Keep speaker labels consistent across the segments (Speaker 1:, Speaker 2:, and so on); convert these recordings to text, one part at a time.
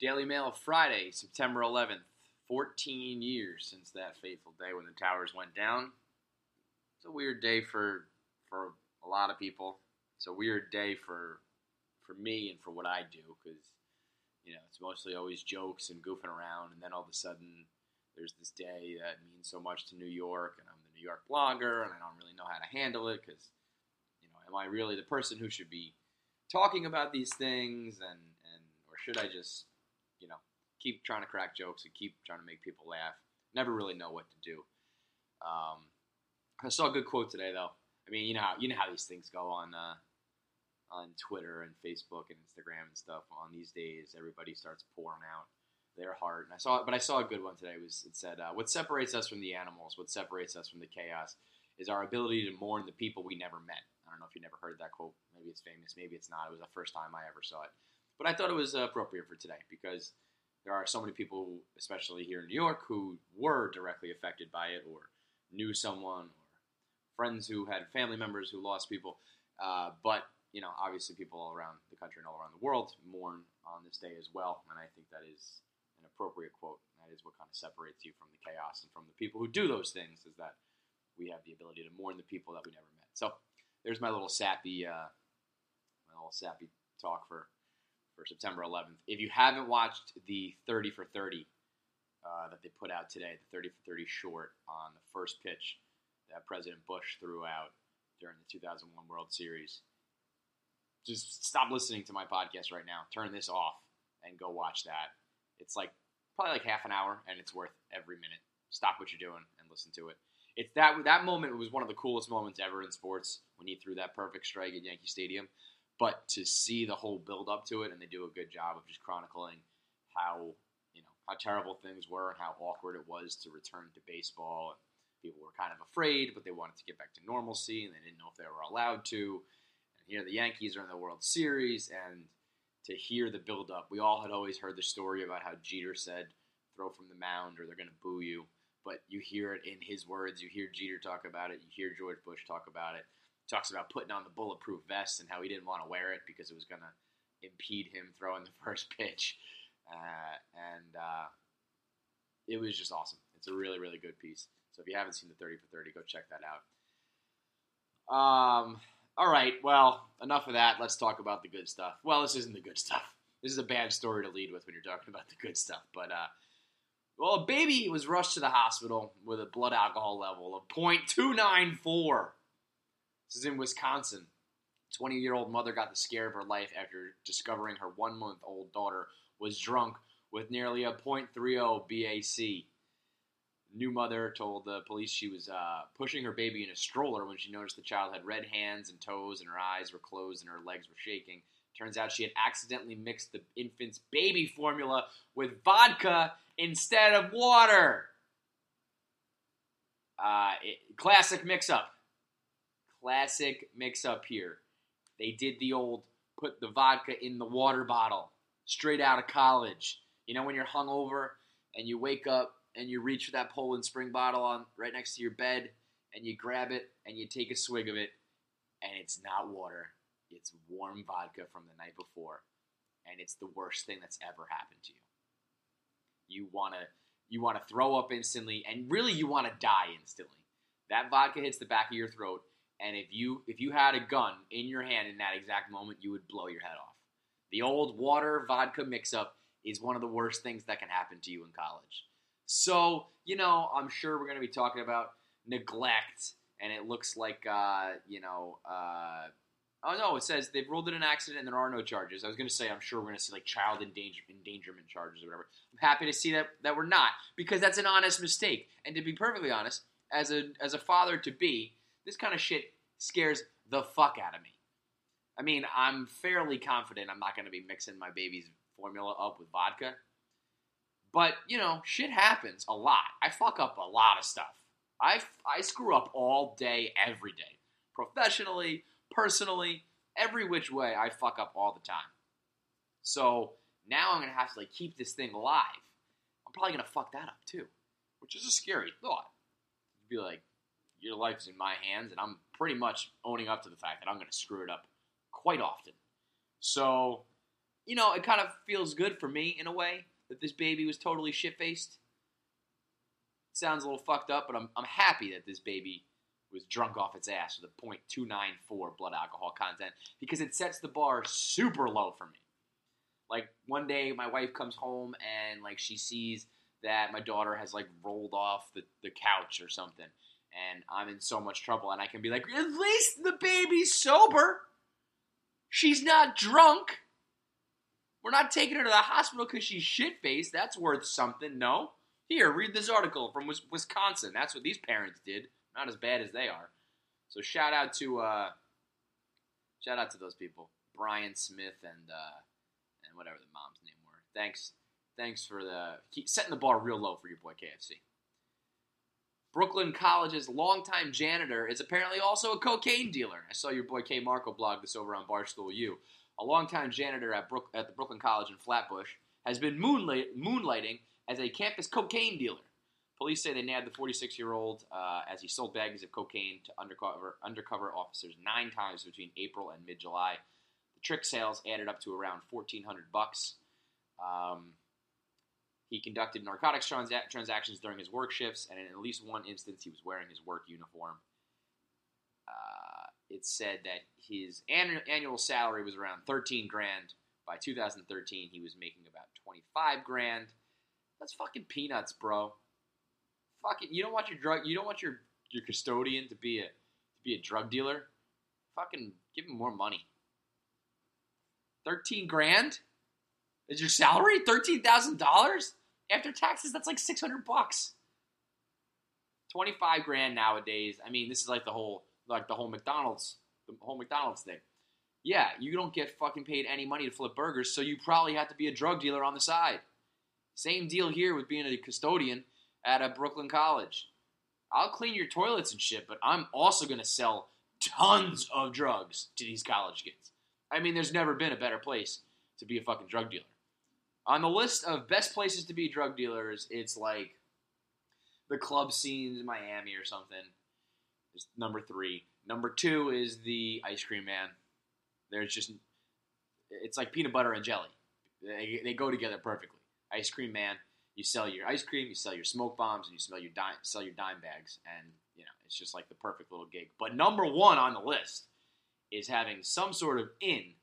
Speaker 1: Daily Mail Friday, September 11th. 14 years since that fateful day when the towers went down. It's a weird day for for a lot of people. It's a weird day for for me and for what I do because you know it's mostly always jokes and goofing around, and then all of a sudden there's this day that means so much to New York, and I'm the New York blogger, and I don't really know how to handle it because you know am I really the person who should be talking about these things, and and or should I just you know keep trying to crack jokes and keep trying to make people laugh. Never really know what to do. Um, I saw a good quote today, though. I mean, you know how you know how these things go on uh, on Twitter and Facebook and Instagram and stuff. On these days, everybody starts pouring out their heart. And I saw, but I saw a good one today. It was it said, uh, "What separates us from the animals? What separates us from the chaos is our ability to mourn the people we never met." I don't know if you never heard that quote. Maybe it's famous. Maybe it's not. It was the first time I ever saw it. But I thought it was appropriate for today because there are so many people, especially here in New York, who were directly affected by it or knew someone or friends who had family members who lost people. Uh, but, you know, obviously people all around the country and all around the world mourn on this day as well. And I think that is an appropriate quote. That is what kind of separates you from the chaos and from the people who do those things is that we have the ability to mourn the people that we never met. So there's my little sappy, uh, my little sappy talk for September 11th. If you haven't watched the 30 for 30 uh, that they put out today, the 30 for 30 short on the first pitch that President Bush threw out during the 2001 World Series, just stop listening to my podcast right now. Turn this off and go watch that. It's like probably like half an hour, and it's worth every minute. Stop what you're doing and listen to it. It's that that moment was one of the coolest moments ever in sports when he threw that perfect strike at Yankee Stadium but to see the whole build up to it, and they do a good job of just chronicling how you know how terrible things were and how awkward it was to return to baseball. And people were kind of afraid, but they wanted to get back to normalcy, and they didn't know if they were allowed to. And here the Yankees are in the World Series, and to hear the build up, we all had always heard the story about how Jeter said, "Throw from the mound, or they're going to boo you." But you hear it in his words. You hear Jeter talk about it. You hear George Bush talk about it talks about putting on the bulletproof vest and how he didn't want to wear it because it was going to impede him throwing the first pitch. Uh, and uh, it was just awesome. It's a really, really good piece. So if you haven't seen the 30 for 30, go check that out. Um, all right, well, enough of that. Let's talk about the good stuff. Well, this isn't the good stuff. This is a bad story to lead with when you're talking about the good stuff. But, uh, well, a baby was rushed to the hospital with a blood alcohol level of 0.294. This is in Wisconsin. 20 year old mother got the scare of her life after discovering her one month old daughter was drunk with nearly a .30 BAC. New mother told the police she was uh, pushing her baby in a stroller when she noticed the child had red hands and toes and her eyes were closed and her legs were shaking. Turns out she had accidentally mixed the infant's baby formula with vodka instead of water. Uh, it, classic mix up classic mix up here. They did the old put the vodka in the water bottle straight out of college. You know when you're hungover and you wake up and you reach for that Poland Spring bottle on right next to your bed and you grab it and you take a swig of it and it's not water. It's warm vodka from the night before and it's the worst thing that's ever happened to you. You want to you want to throw up instantly and really you want to die instantly. That vodka hits the back of your throat and if you if you had a gun in your hand in that exact moment, you would blow your head off. The old water vodka mix up is one of the worst things that can happen to you in college. So, you know, I'm sure we're going to be talking about neglect, and it looks like, uh, you know, uh, oh no, it says they've ruled it an accident and there are no charges. I was going to say I'm sure we're going to see like child endanger- endangerment charges or whatever. I'm happy to see that that we're not because that's an honest mistake. And to be perfectly honest, as a as a father to be, this kind of shit scares the fuck out of me. I mean, I'm fairly confident I'm not going to be mixing my baby's formula up with vodka. But, you know, shit happens a lot. I fuck up a lot of stuff. I, I screw up all day, every day. Professionally, personally, every which way, I fuck up all the time. So now I'm going to have to like keep this thing alive. I'm probably going to fuck that up too, which is a scary thought. You'd be like, your life is in my hands, and I'm pretty much owning up to the fact that I'm going to screw it up quite often. So, you know, it kind of feels good for me in a way that this baby was totally shit faced. Sounds a little fucked up, but I'm, I'm happy that this baby was drunk off its ass with a .294 blood alcohol content because it sets the bar super low for me. Like one day, my wife comes home and like she sees that my daughter has like rolled off the, the couch or something, and I'm in so much trouble, and I can be like, at least the baby's sober. She's not drunk. We're not taking her to the hospital because she's shit faced. That's worth something, no? Here, read this article from Wisconsin. That's what these parents did. Not as bad as they are. So shout out to uh, shout out to those people, Brian Smith and uh, and whatever the mom's name were. Thanks, thanks for the keep setting the bar real low for your boy KFC. Brooklyn College's longtime janitor is apparently also a cocaine dealer. I saw your boy Kmarko blog this over on Barstool U. A longtime janitor at, Brook, at the Brooklyn College in Flatbush has been moonlight, moonlighting as a campus cocaine dealer. Police say they nabbed the 46 year old uh, as he sold bags of cocaine to undercover, undercover officers nine times between April and mid July. The trick sales added up to around 1400 bucks. Um, he conducted narcotics transa- transactions during his work shifts, and in at least one instance, he was wearing his work uniform. Uh, it said that his annual, annual salary was around 13 grand. By 2013, he was making about 25 grand. That's fucking peanuts, bro. Fucking, you don't want your drug, you don't want your your custodian to be a to be a drug dealer. Fucking give him more money. 13 grand is your salary? $13,000? After taxes, that's like 600 bucks. 25 grand nowadays. I mean, this is like the whole like the whole McDonald's the whole McDonald's thing. Yeah, you don't get fucking paid any money to flip burgers, so you probably have to be a drug dealer on the side. Same deal here with being a custodian at a Brooklyn college. I'll clean your toilets and shit, but I'm also going to sell tons of drugs to these college kids. I mean, there's never been a better place to be a fucking drug dealer. On the list of best places to be drug dealers, it's like the club scenes in Miami or something. Number three. Number two is the ice cream man. There's just it's like peanut butter and jelly. They, they go together perfectly. Ice cream man. You sell your ice cream, you sell your smoke bombs, and you sell your dime, sell your dime bags, and you know it's just like the perfect little gig. But number one on the list is having some sort of inn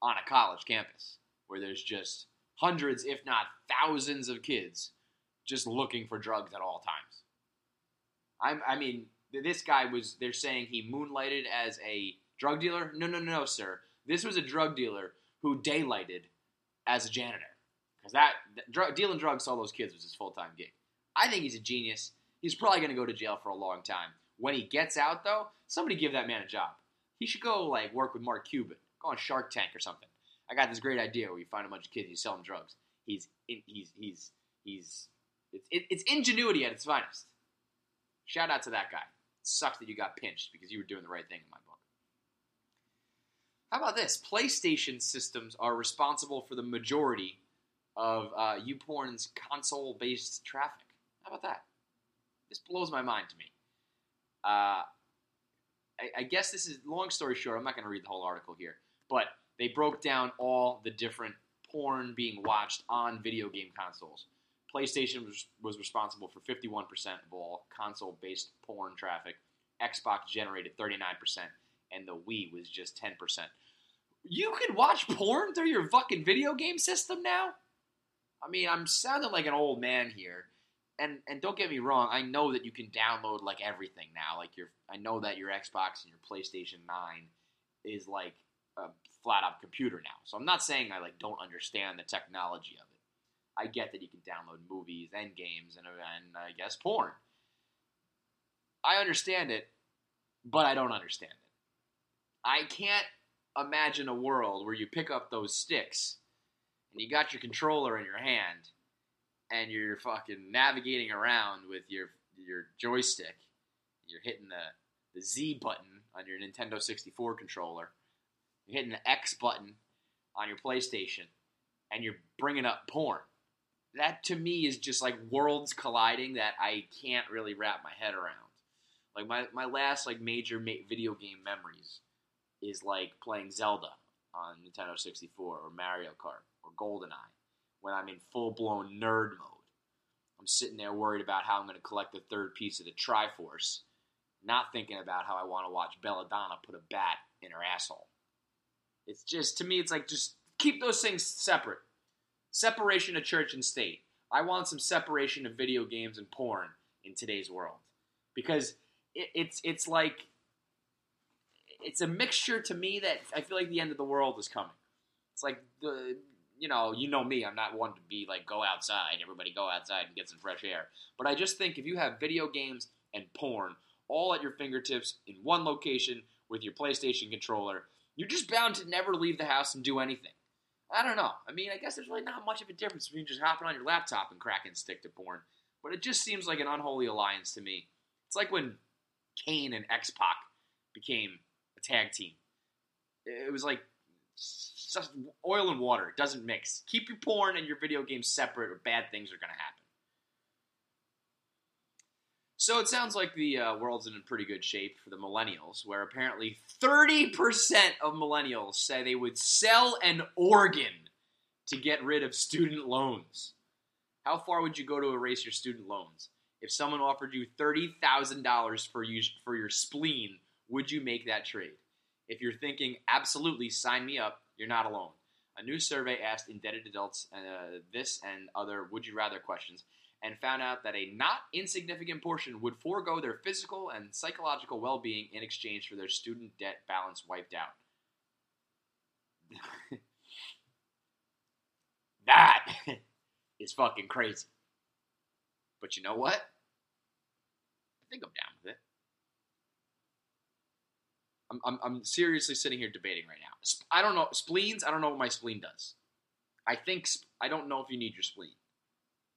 Speaker 1: on a college campus where there's just hundreds, if not thousands, of kids just looking for drugs at all times. I'm, I mean, this guy was, they're saying he moonlighted as a drug dealer. No, no, no, no, sir. This was a drug dealer who daylighted as a janitor. Because that, that dealing drugs to all those kids was his full time gig. I think he's a genius. He's probably going to go to jail for a long time. When he gets out, though, somebody give that man a job. He should go like work with Mark Cuban, go on Shark Tank or something. I got this great idea where you find a bunch of kids, and you sell them drugs. He's he's he's he's it's, it's ingenuity at its finest. Shout out to that guy. It sucks that you got pinched because you were doing the right thing in my book. How about this? PlayStation systems are responsible for the majority of uh, YouPorn's console-based traffic. How about that? This blows my mind to me. Uh, I, I guess this is long story short. I'm not going to read the whole article here, but they broke down all the different porn being watched on video game consoles. PlayStation was, was responsible for 51% of all console based porn traffic. Xbox generated 39%, and the Wii was just 10%. You can watch porn through your fucking video game system now? I mean, I'm sounding like an old man here. And and don't get me wrong, I know that you can download like everything now. Like your I know that your Xbox and your PlayStation 9 is like a flat out computer now. So I'm not saying I like don't understand the technology of it. I get that you can download movies and games and and I guess porn. I understand it, but I don't understand it. I can't imagine a world where you pick up those sticks and you got your controller in your hand and you're fucking navigating around with your your joystick. You're hitting the the Z button on your Nintendo 64 controller. You're hitting the X button on your PlayStation, and you're bringing up porn. That to me is just like worlds colliding that I can't really wrap my head around. Like my, my last like major ma- video game memories is like playing Zelda on Nintendo 64 or Mario Kart or GoldenEye when I'm in full blown nerd mode. I'm sitting there worried about how I'm going to collect the third piece of the Triforce, not thinking about how I want to watch Belladonna put a bat in her asshole. It's just, to me, it's like just keep those things separate. Separation of church and state. I want some separation of video games and porn in today's world because it, it's it's like it's a mixture to me that I feel like the end of the world is coming. It's like the you know you know me. I'm not one to be like go outside. Everybody go outside and get some fresh air. But I just think if you have video games and porn all at your fingertips in one location with your PlayStation controller, you're just bound to never leave the house and do anything. I don't know. I mean, I guess there's really not much of a difference between just hopping on your laptop and cracking stick to porn. But it just seems like an unholy alliance to me. It's like when Kane and X Pac became a tag team. It was like oil and water. It doesn't mix. Keep your porn and your video games separate, or bad things are going to happen. So it sounds like the uh, world's in pretty good shape for the millennials, where apparently 30% of millennials say they would sell an organ to get rid of student loans. How far would you go to erase your student loans? If someone offered you $30,000 for you for your spleen, would you make that trade? If you're thinking absolutely sign me up, you're not alone. A new survey asked indebted adults uh, this and other would you rather questions and found out that a not insignificant portion would forego their physical and psychological well being in exchange for their student debt balance wiped out. that is fucking crazy. But you know what? I think I'm down with it. I'm, I'm, I'm seriously sitting here debating right now. I don't know. Spleens, I don't know what my spleen does. I think, I don't know if you need your spleen.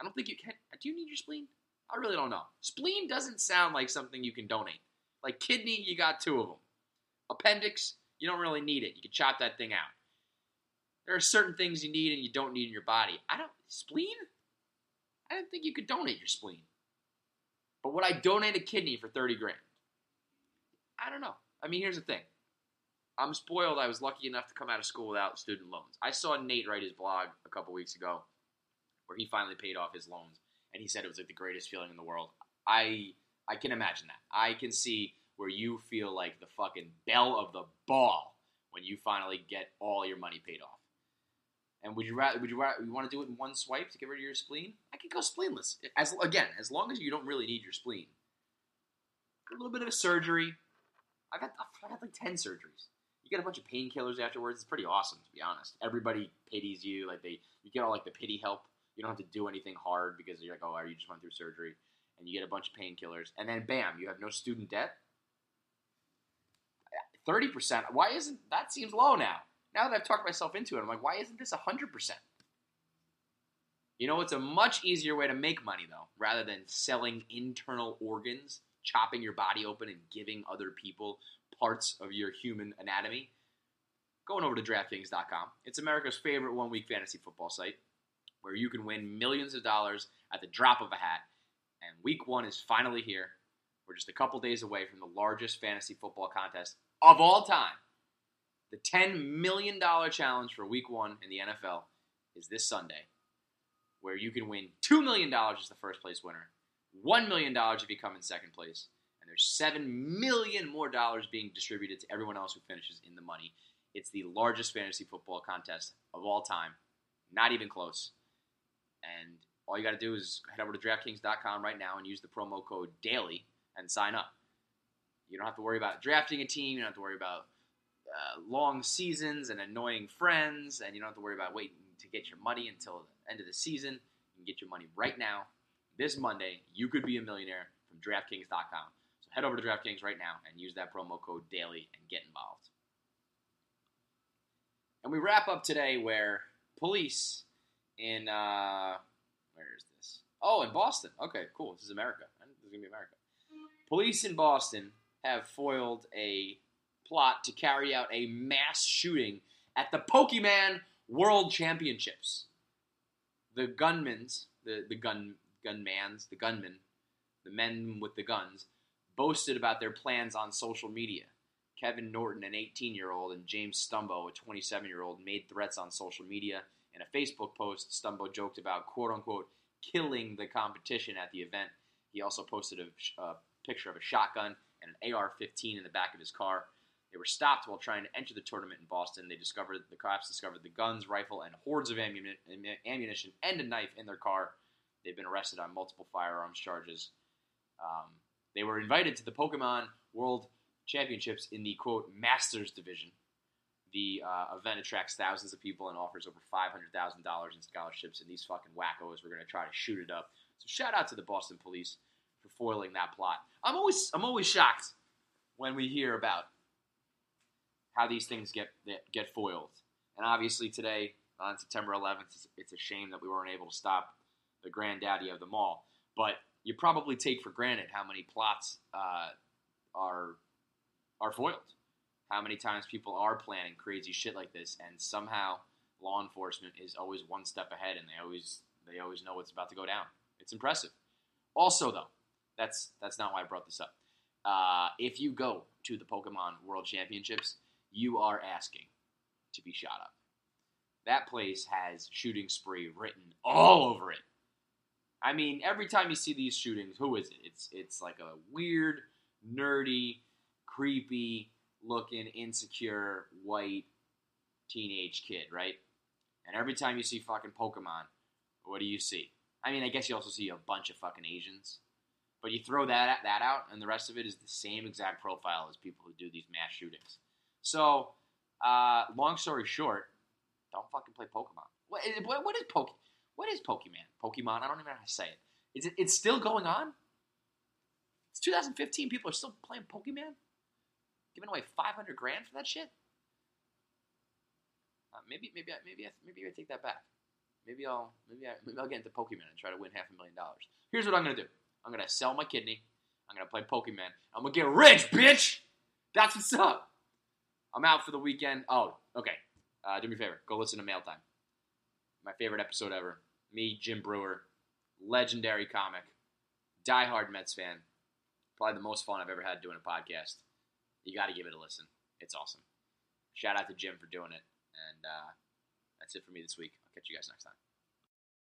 Speaker 1: I don't think you can. Do you need your spleen? I really don't know. Spleen doesn't sound like something you can donate. Like kidney, you got two of them. Appendix, you don't really need it. You can chop that thing out. There are certain things you need and you don't need in your body. I don't spleen. I didn't think you could donate your spleen. But would I donate a kidney for thirty grand? I don't know. I mean, here's the thing. I'm spoiled. I was lucky enough to come out of school without student loans. I saw Nate write his blog a couple weeks ago where he finally paid off his loans, and he said it was like the greatest feeling in the world. I I can imagine that. I can see where you feel like the fucking belle of the ball when you finally get all your money paid off. And would you rather? Would you rather? You want to do it in one swipe to get rid of your spleen? I could go spleenless. As again, as long as you don't really need your spleen. A little bit of a surgery. I've had I've had like ten surgeries. You get a bunch of painkillers afterwards. It's pretty awesome, to be honest. Everybody pities you. Like they, you get all like the pity help. You don't have to do anything hard because you're like, oh, you just went through surgery, and you get a bunch of painkillers, and then bam, you have no student debt. Thirty percent. Why isn't that seems low now? Now that I've talked myself into it, I'm like, why isn't this hundred percent? You know, it's a much easier way to make money though, rather than selling internal organs, chopping your body open, and giving other people parts of your human anatomy. Going over to DraftKings.com. It's America's favorite one week fantasy football site where you can win millions of dollars at the drop of a hat. And week one is finally here. We're just a couple days away from the largest fantasy football contest of all time. The $10 million challenge for week one in the NFL is this Sunday, where you can win $2 million as the first place winner, $1 million if you come in second place, and there's 7 million more dollars being distributed to everyone else who finishes in the money. It's the largest fantasy football contest of all time. Not even close. And all you got to do is head over to DraftKings.com right now and use the promo code DAILY and sign up. You don't have to worry about drafting a team. You don't have to worry about uh, long seasons and annoying friends, and you don't have to worry about waiting to get your money until the end of the season. You can get your money right now. This Monday, you could be a millionaire from DraftKings.com. So head over to DraftKings right now and use that promo code DAILY and get involved. And we wrap up today where police in uh, where is this? Oh, in Boston. Okay, cool. This is America. This is gonna be America. Police in Boston have foiled a plot to carry out a mass shooting at the Pokemon World Championships. The gunmen's, the the gun gunmans, the gunmen, the men with the guns, boasted about their plans on social media, Kevin Norton, an 18 year old, and James Stumbo, a 27 year old, made threats on social media. In a Facebook post, Stumbo joked about quote unquote killing the competition at the event. He also posted a, a picture of a shotgun and an AR 15 in the back of his car. They were stopped while trying to enter the tournament in Boston. They discovered the cops discovered the guns, rifle, and hordes of ammunition and a knife in their car. They've been arrested on multiple firearms charges. Um, they were invited to the Pokemon World Championships in the quote Masters division. The uh, event attracts thousands of people and offers over five hundred thousand dollars in scholarships. And these fucking wackos were going to try to shoot it up. So shout out to the Boston police for foiling that plot. I'm always I'm always shocked when we hear about how these things get get foiled. And obviously today on September 11th, it's a shame that we weren't able to stop the granddaddy of them all. But you probably take for granted how many plots uh, are are foiled. How many times people are planning crazy shit like this, and somehow law enforcement is always one step ahead, and they always they always know what's about to go down. It's impressive. Also, though, that's that's not why I brought this up. Uh, if you go to the Pokemon World Championships, you are asking to be shot up. That place has shooting spree written all over it. I mean, every time you see these shootings, who is it? It's it's like a weird, nerdy, creepy looking, insecure white teenage kid, right? And every time you see fucking Pokemon, what do you see? I mean, I guess you also see a bunch of fucking Asians. But you throw that that out, and the rest of it is the same exact profile as people who do these mass shootings. So, uh, long story short, don't fucking play Pokemon. What, what is Pokemon? What is Pokemon? Pokemon? I don't even know how to say it. Is it? It's still going on. It's 2015. People are still playing Pokemon, giving away 500 grand for that shit. Uh, maybe, maybe, I, maybe, I, maybe I take that back. Maybe I'll, maybe, I, maybe I'll get into Pokemon and try to win half a million dollars. Here's what I'm gonna do. I'm gonna sell my kidney. I'm gonna play Pokemon. I'm gonna get rich, bitch. That's what's up. I'm out for the weekend. Oh, okay. Uh, do me a favor. Go listen to Mail Time. My favorite episode ever me, Jim Breuer, legendary comic, diehard Mets fan. Probably the most fun I've ever had doing a podcast. You got to give it a listen. It's awesome. Shout out to Jim for doing it. And uh, that's it for me this week. I'll catch you guys next time.